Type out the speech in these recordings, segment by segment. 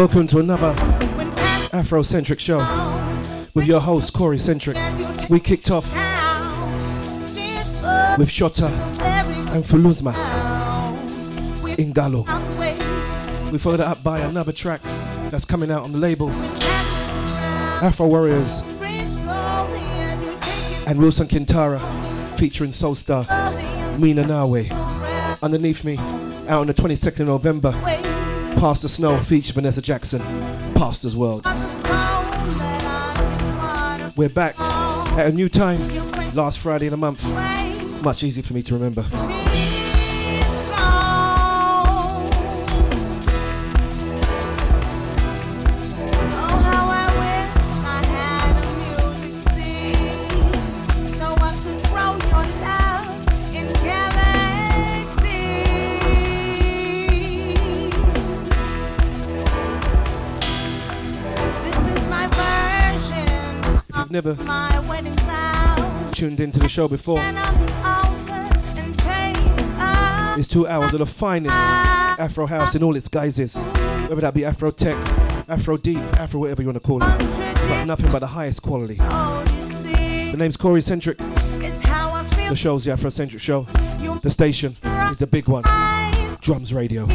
Welcome to another Afrocentric show with your host Cory Centric. We kicked off with Shota and Fuluzma in Galo. We followed up by another track that's coming out on the label Afro Warriors and Wilson Kintara featuring Soulstar Mina Nawe. Underneath me, out on the 22nd of November, Pastor Snow featured Vanessa Jackson, Pastor's World. We're back at a new time, last Friday of the month. waves Much easier for me to remember. Never my wedding vow. tuned into the show before, the altar and take a it's two hours of the finest ah. Afro house in all its guises. Whether that be Afro tech, Afro deep, Afro whatever you want to call it. But nothing but the highest quality. The name's Cory Centric. it's how I feel. The show's the Afrocentric show. The station is the big one. Drums Radio.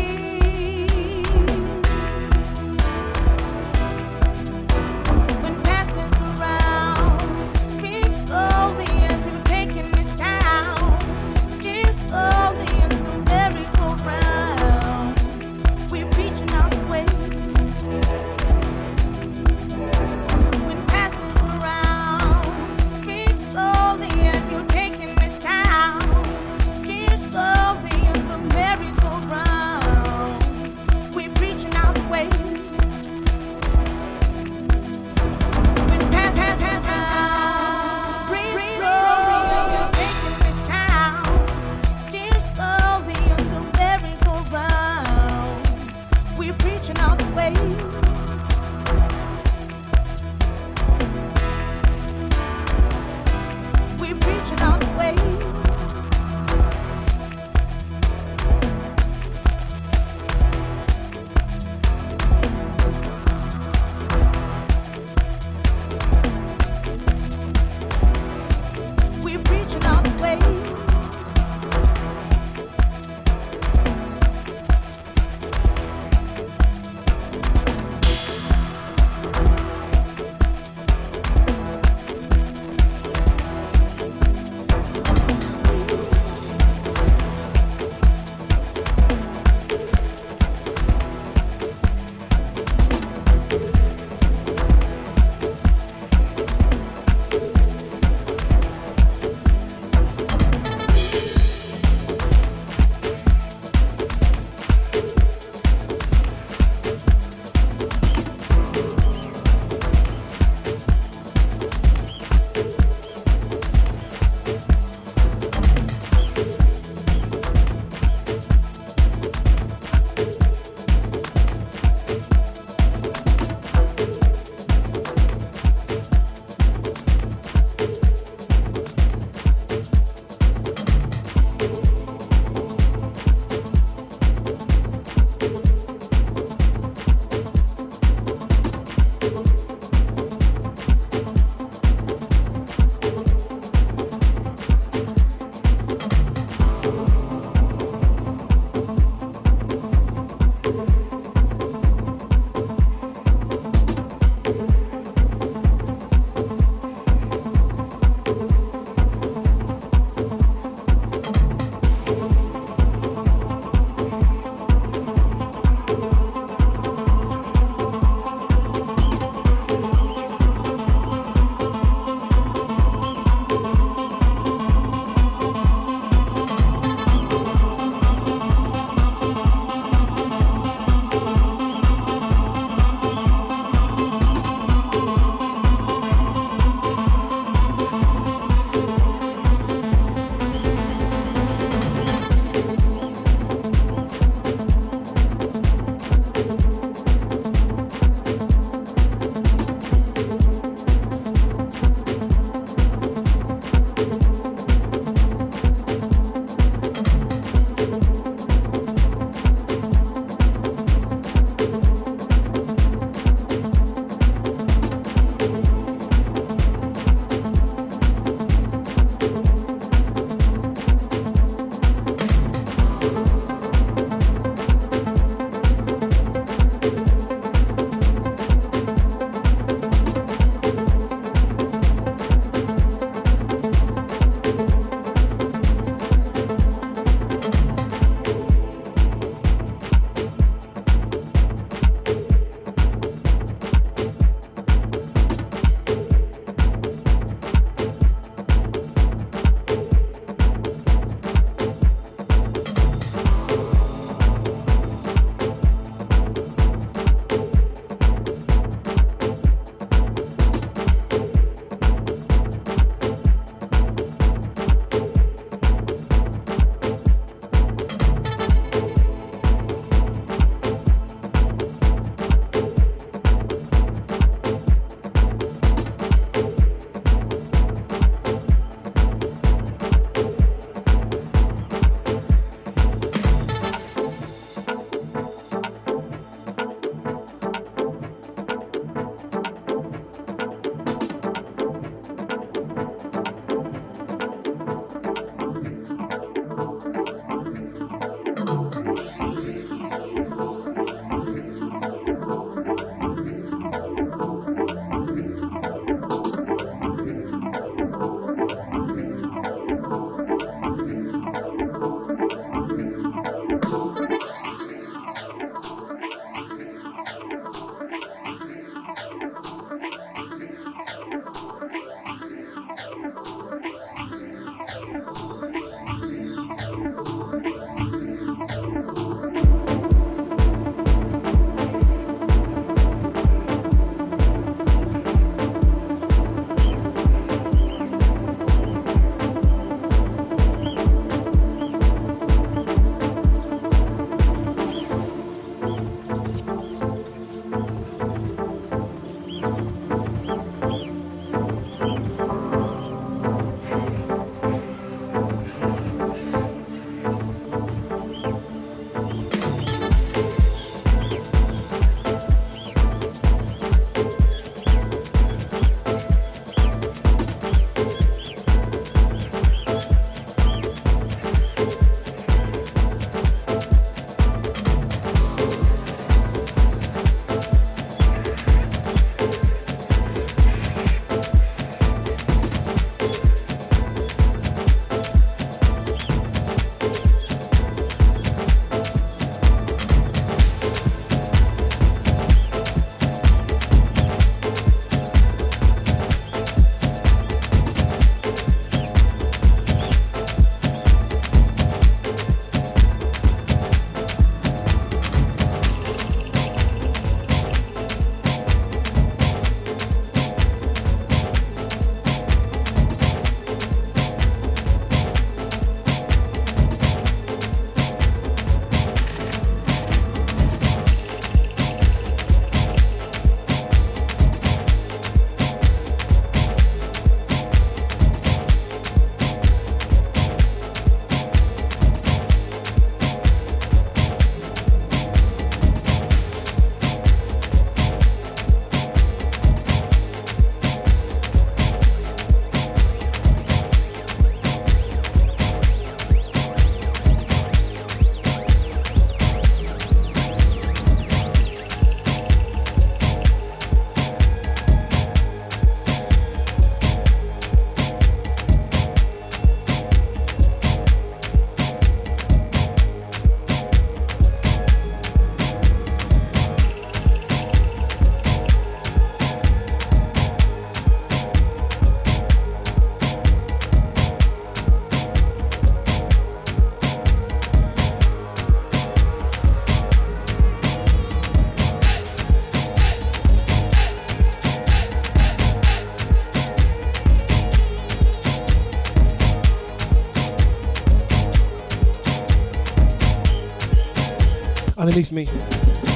Underneath me,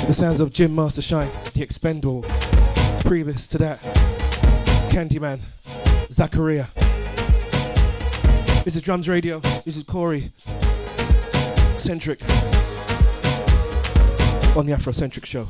the sounds of Jim Master Shine, the Expendable. Previous to that, Candyman, Zachariah. This is Drums Radio. This is Cory. Centric. On the Afrocentric Show.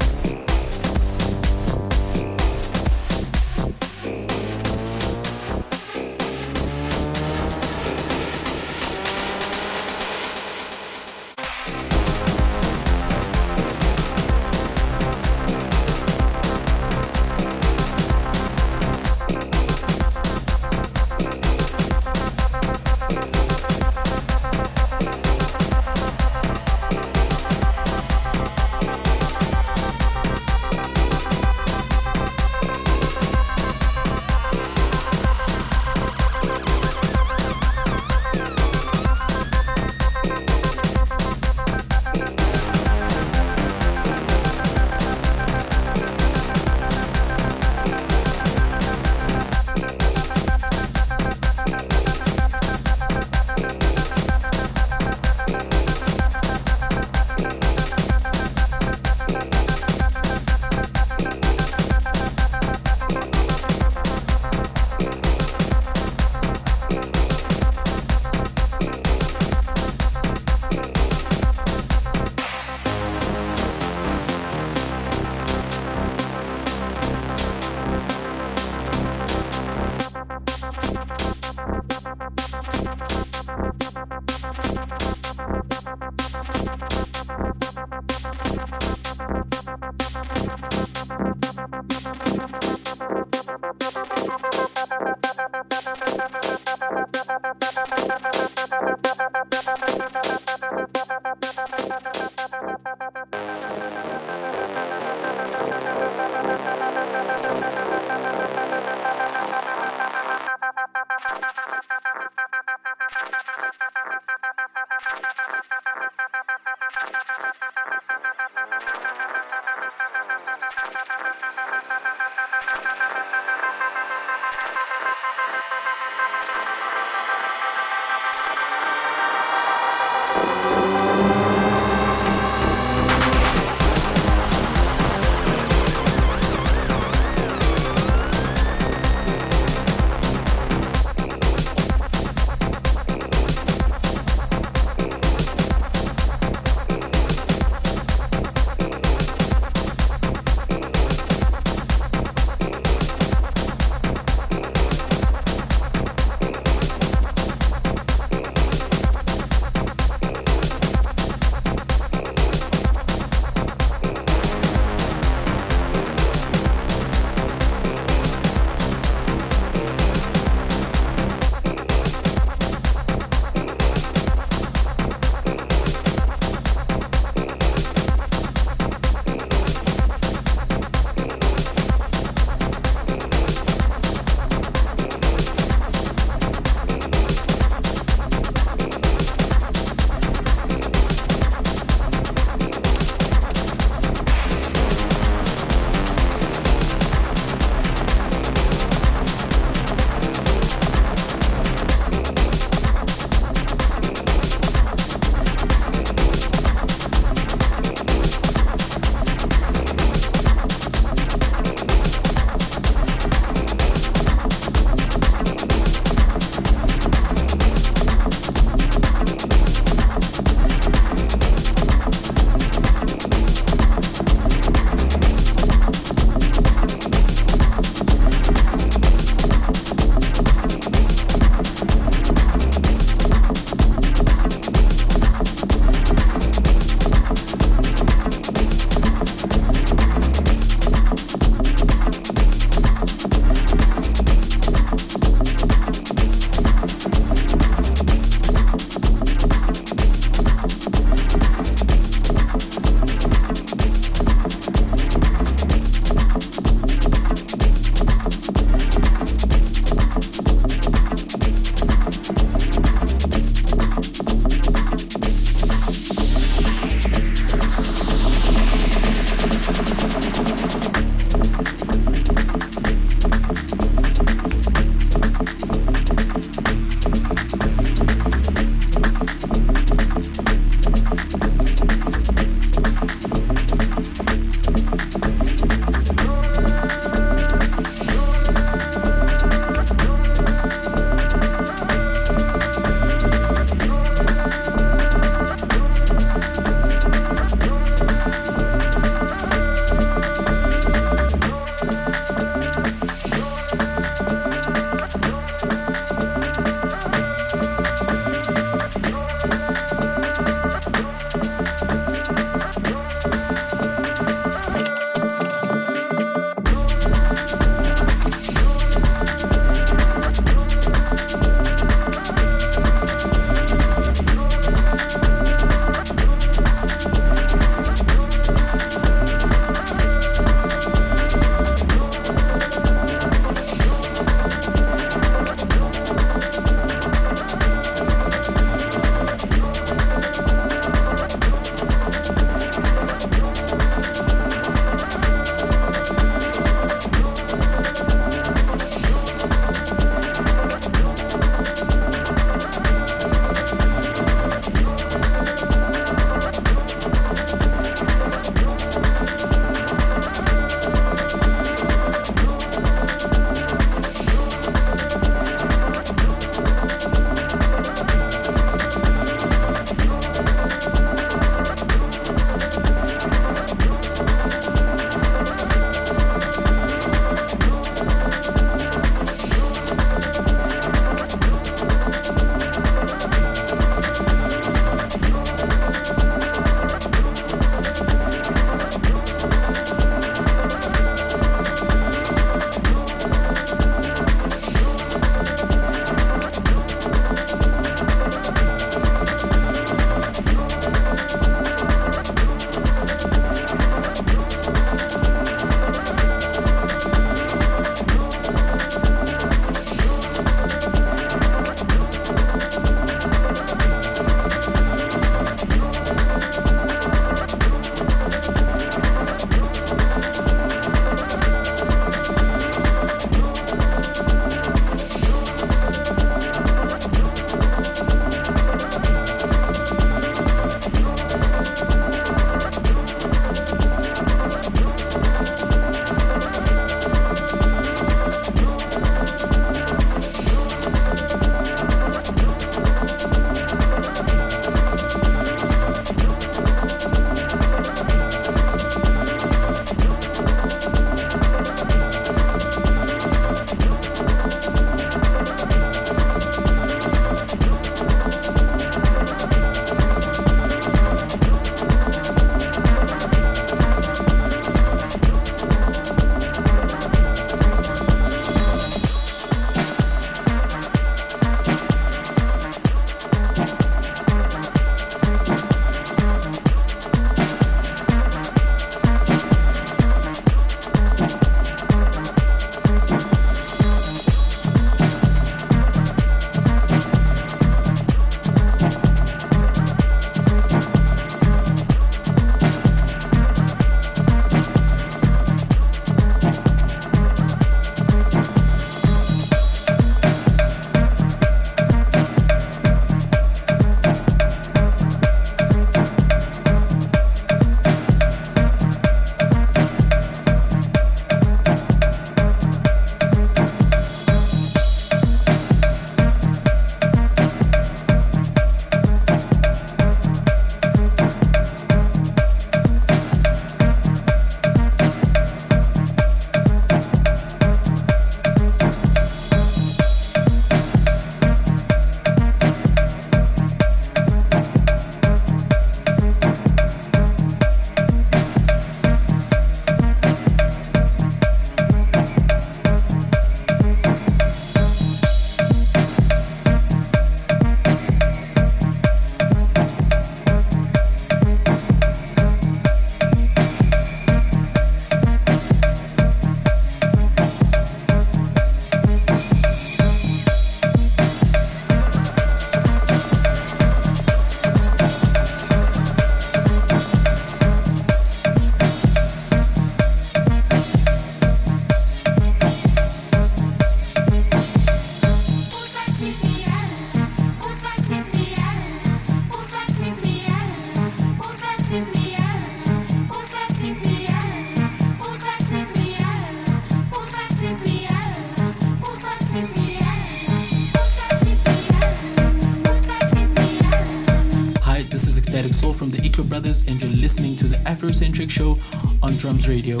Soul from the Eco Brothers, and you're listening to the Afrocentric Show on Drums Radio.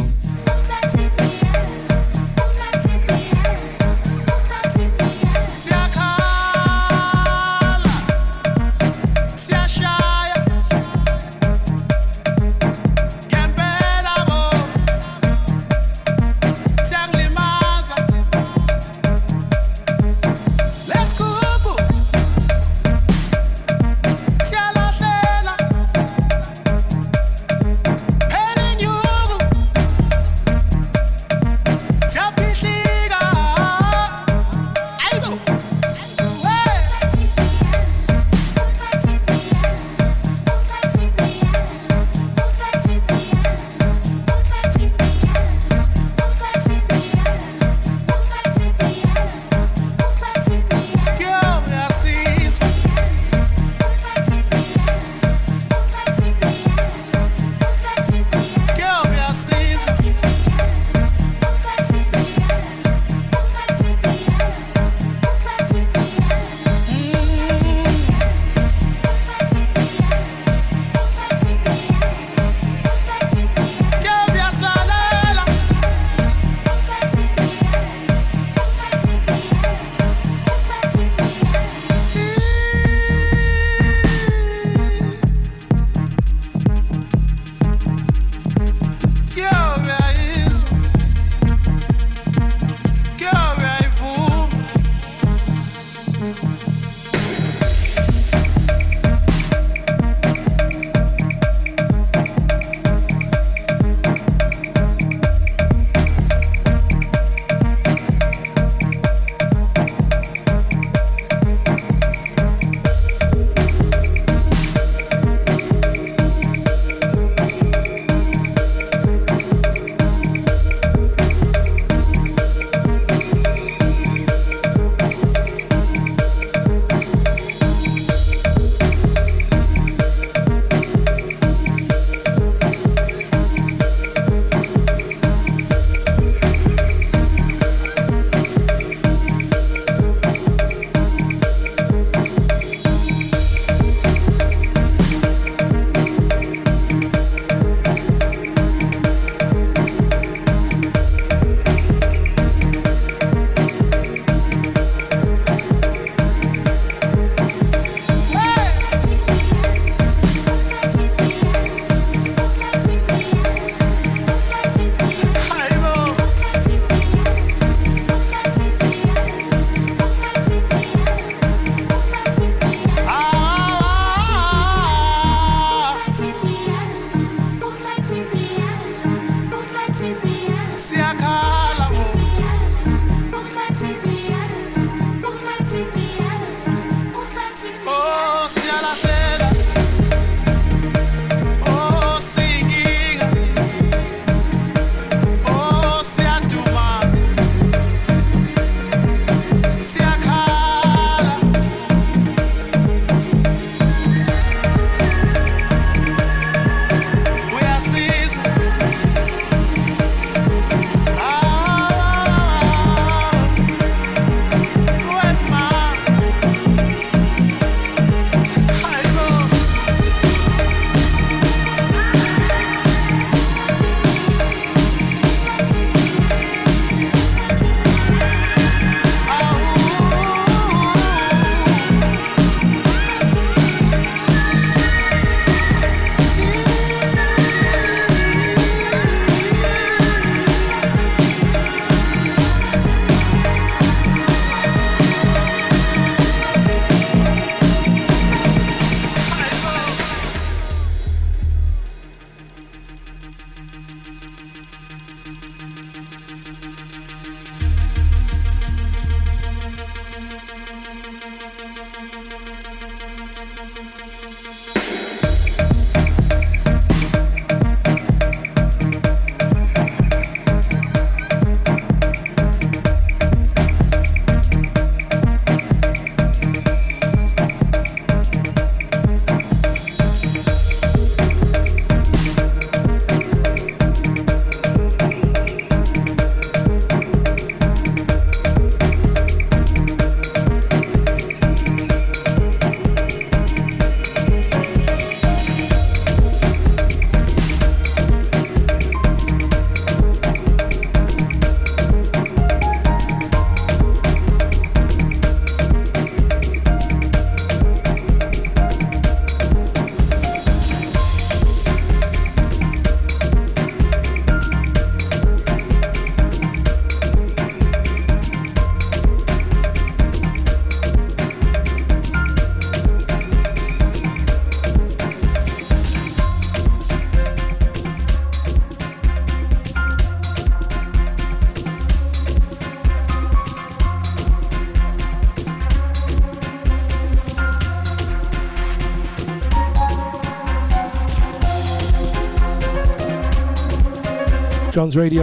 Drums Radio,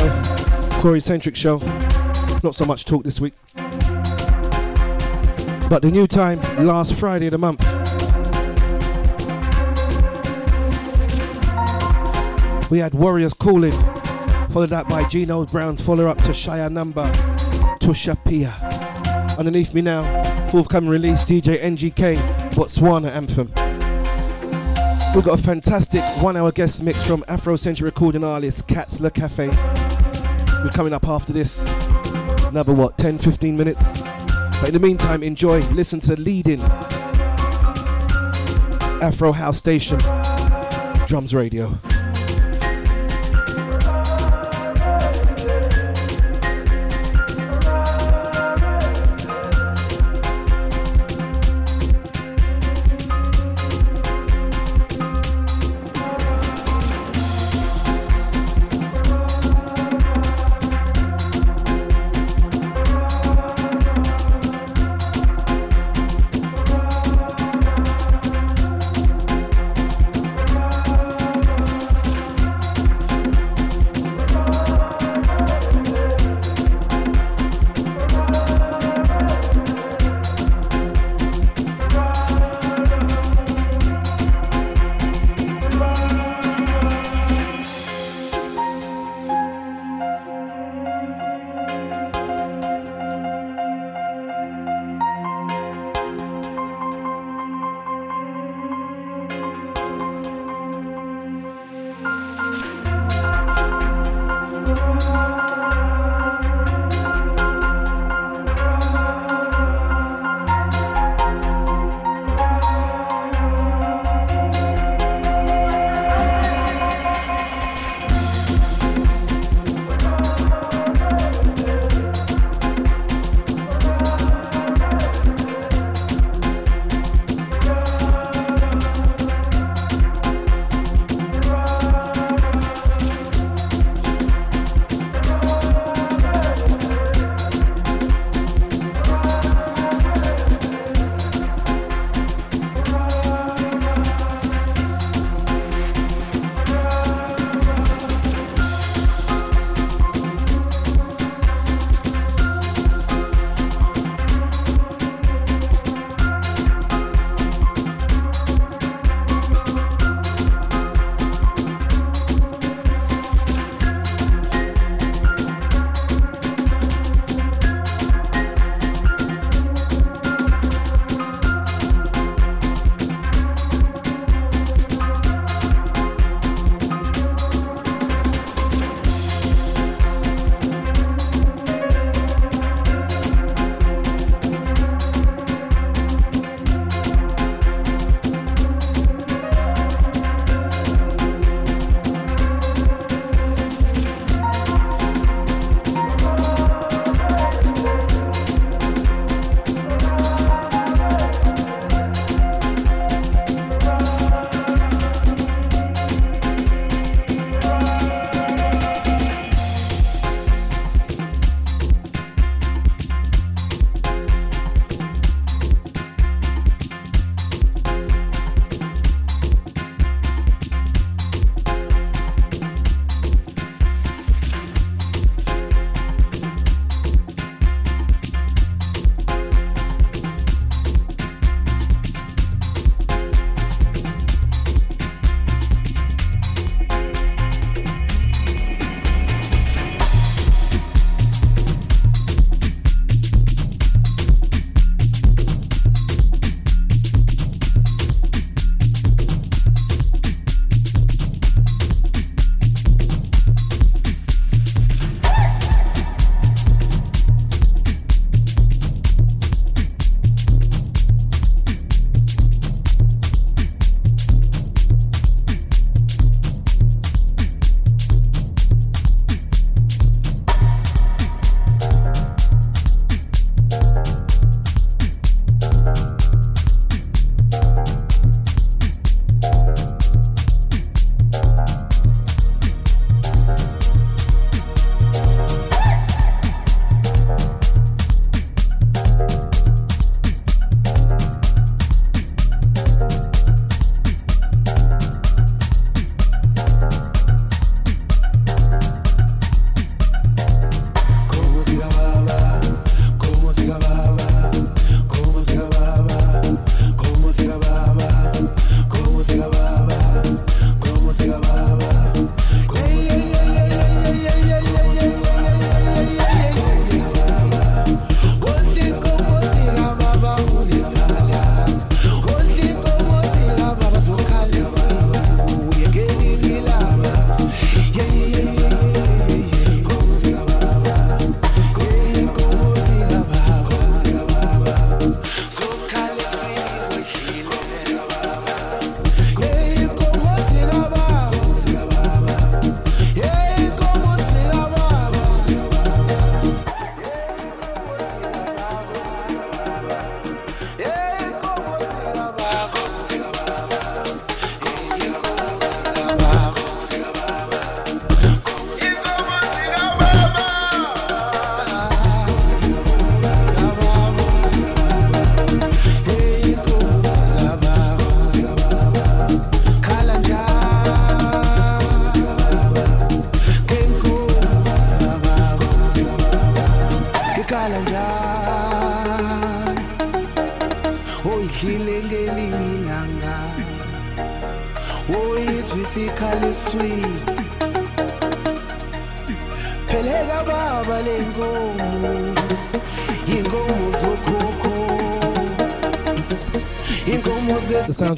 Cory Centric Show. Not so much talk this week. But the new time, last Friday of the month. We had Warriors Calling, followed up by Gino Brown, follow up to Shia Number, Tusha Pia. Underneath me now, forthcoming release DJ NGK, Botswana Anthem. We've got a fantastic one hour guest mix from Afrocentric recording artist Kates Le Cafe. We're coming up after this. Another what, 10 15 minutes? But in the meantime, enjoy, listen to the leading Afro House station, Drums Radio.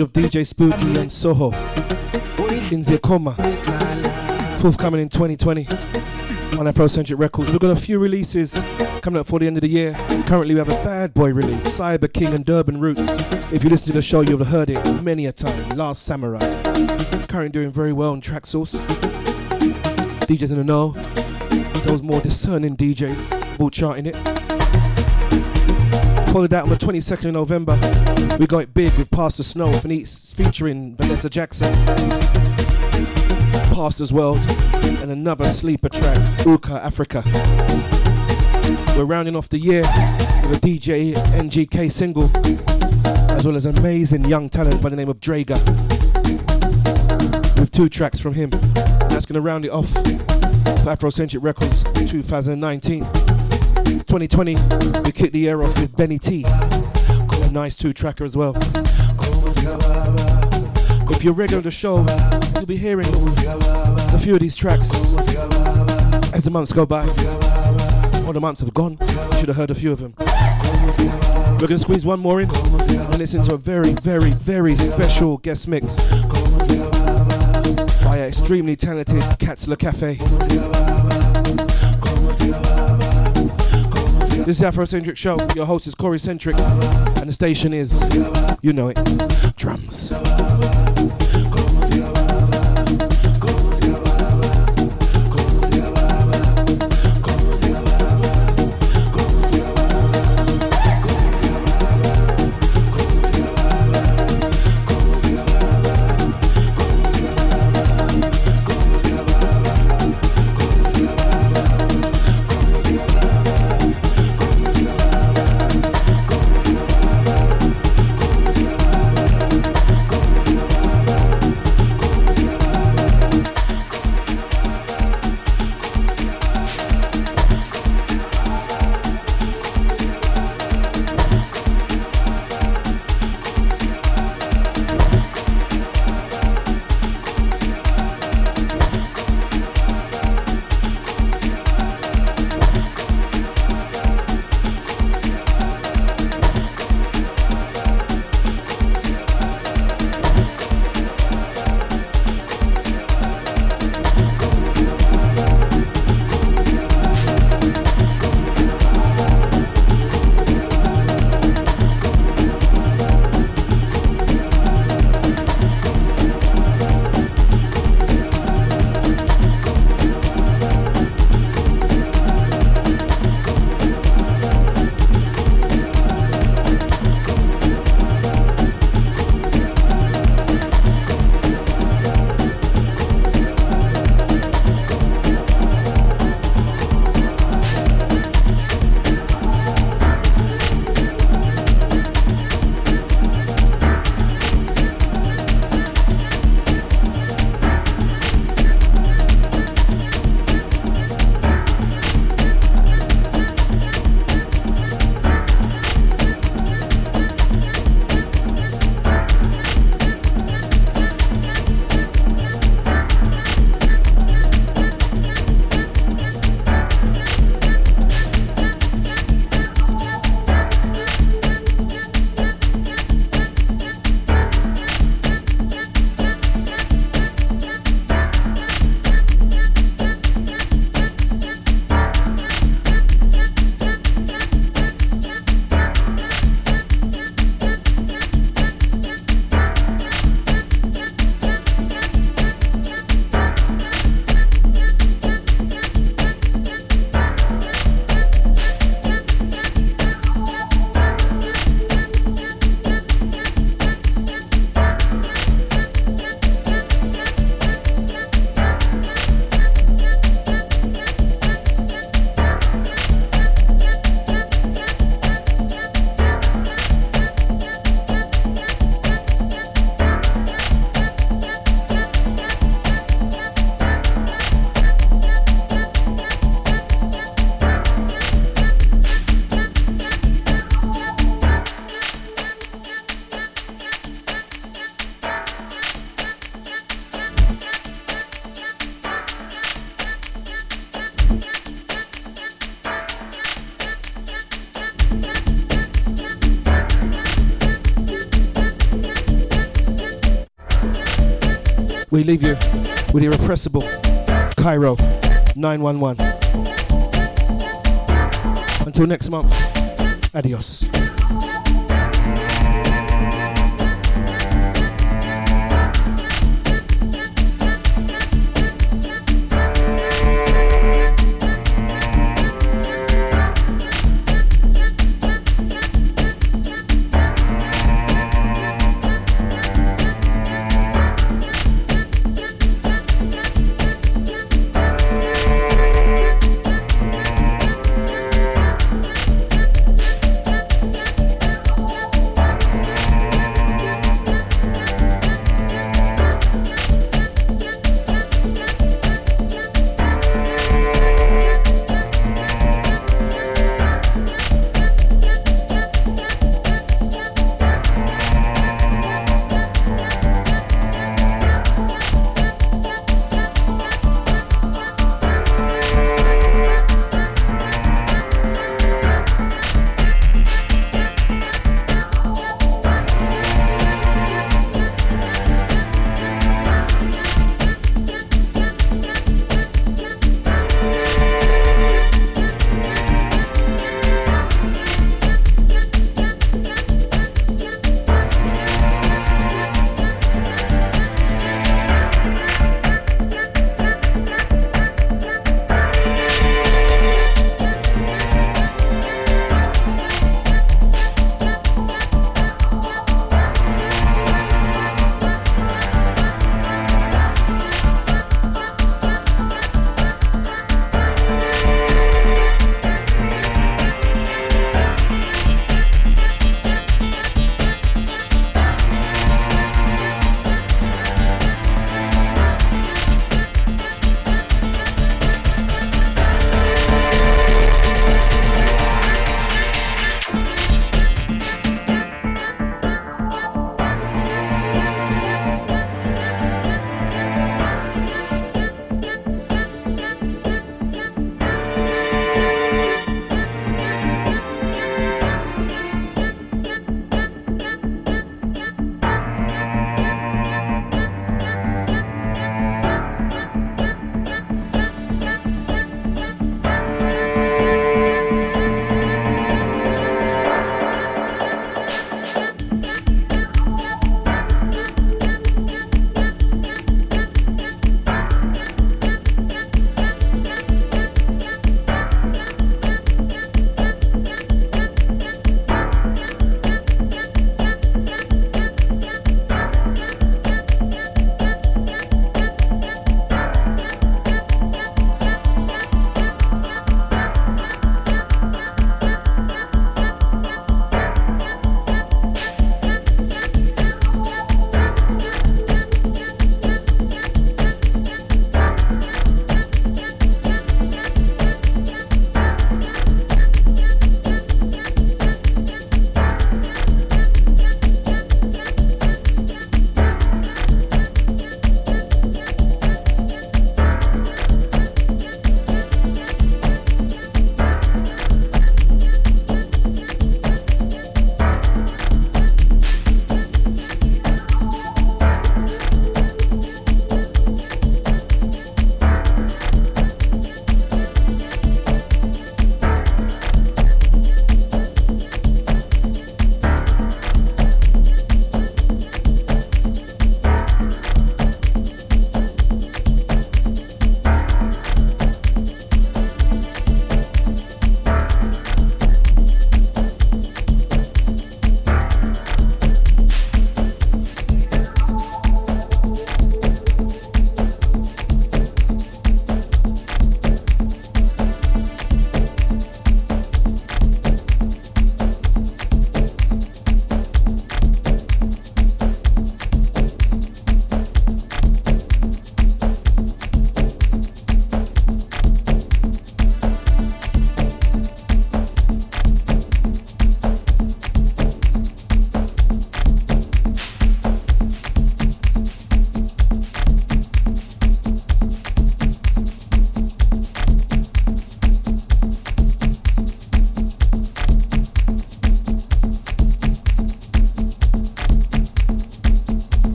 Of DJ Spooky and Soho in zezicala forthcoming in 2020 on Afrocentric Records. We've got a few releases coming up for the end of the year. Currently, we have a bad boy release, Cyber King and Durban Roots. If you listen to the show, you'll have heard it many a time. Last Samurai. Currently doing very well on Traxsource. DJs in the know. Those more discerning DJs, all charting it. Followed that on the 22nd of November. We got it big with Pastor Snow featuring Vanessa Jackson. Pastor's World, and another sleeper track, Uka Africa. We're rounding off the year with a DJ NGK single, as well as amazing young talent by the name of Draga, with two tracks from him. And that's going to round it off for Afrocentric Records 2019. 2020, we kicked the year off with Benny T, nice two tracker as well. If you're regular to the show, you'll be hearing a few of these tracks as the months go by. Or the months have gone, you should have heard a few of them. We're going to squeeze one more in and listen to a very, very, very special guest mix by an extremely talented Kates Le Cafe. This is Afrocentric Show. Your host is Cory Centric, and the station is, you know it, drums. We leave you with irrepressible Cairo 911. Until next month, adios.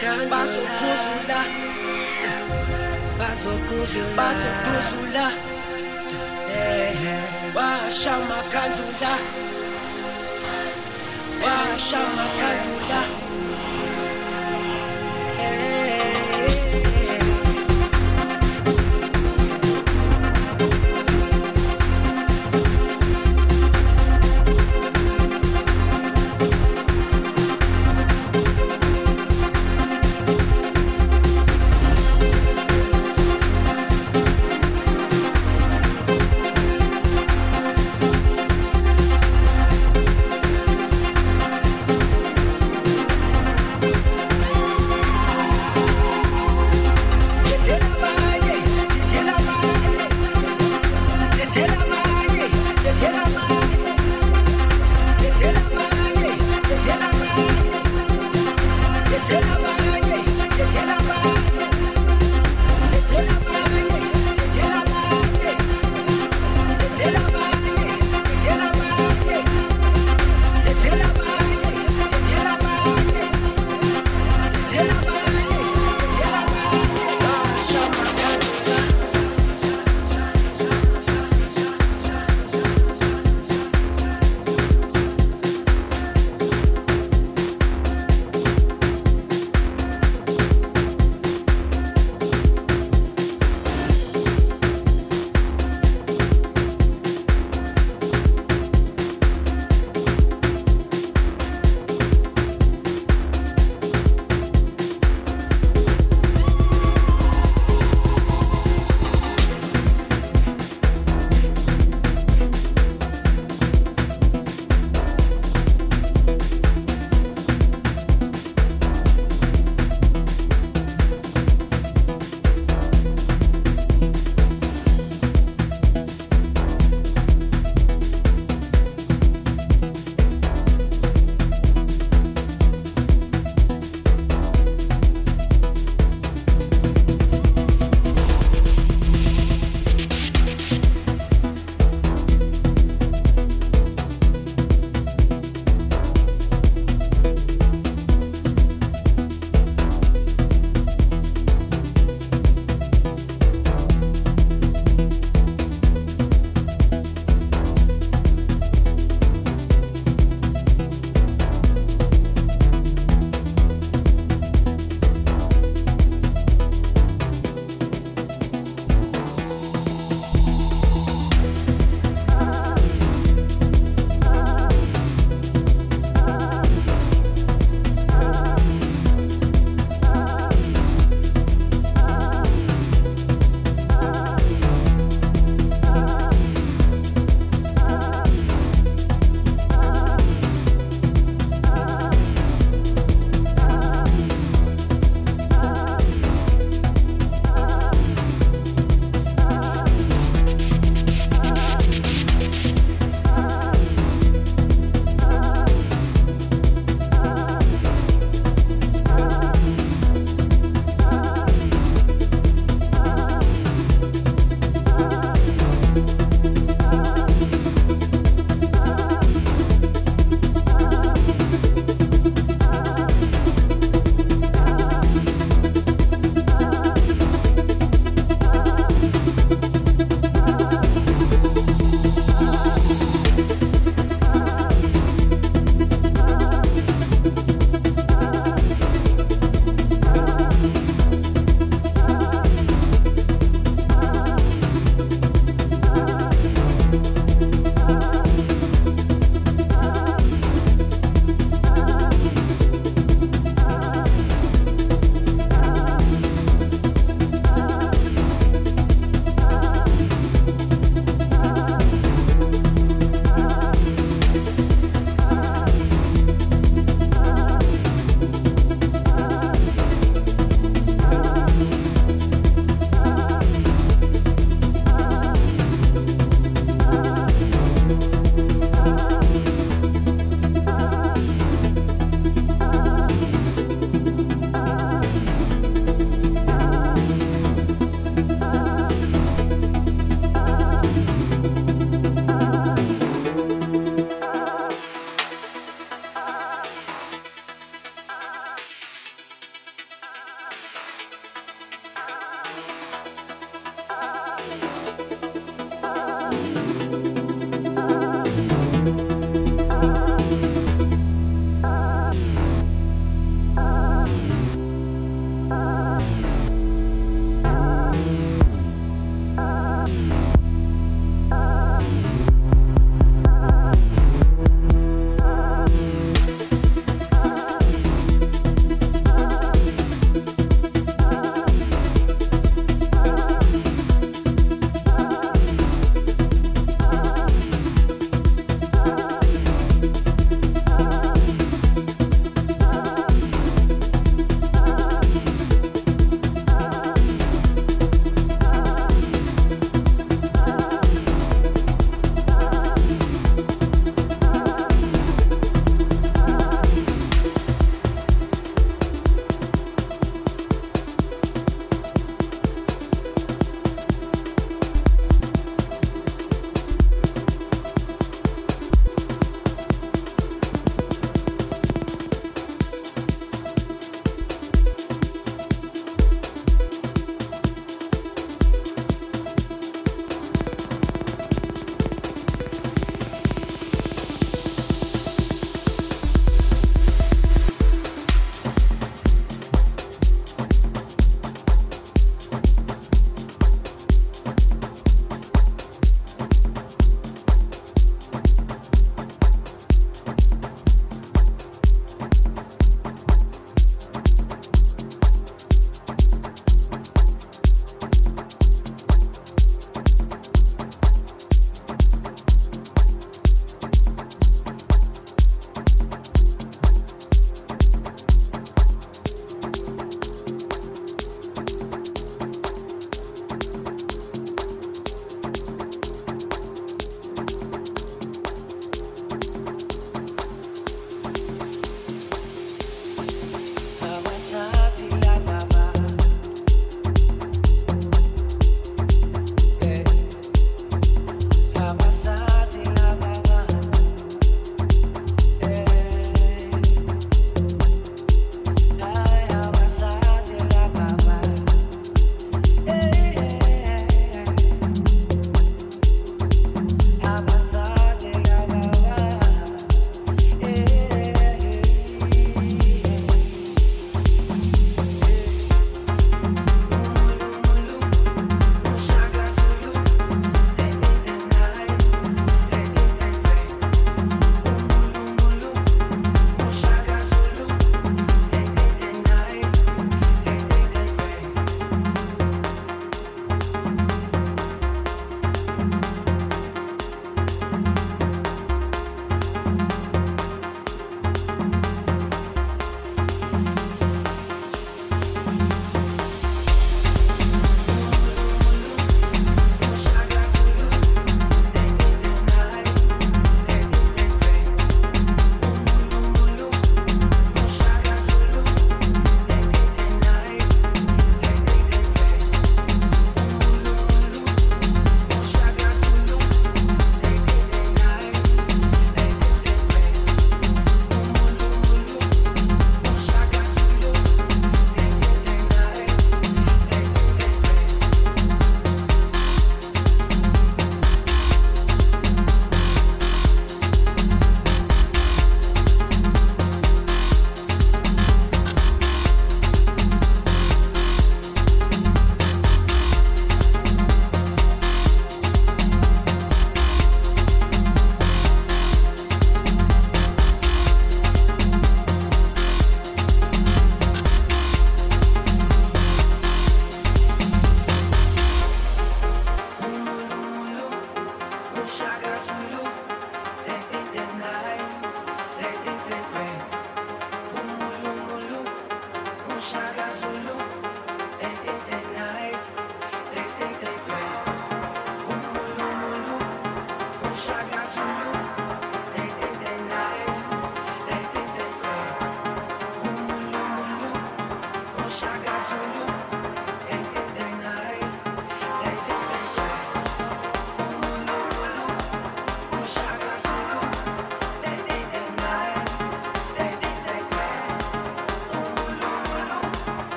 Bazokuzula bazokuzula bazokuzula eh washa makandula washa makandula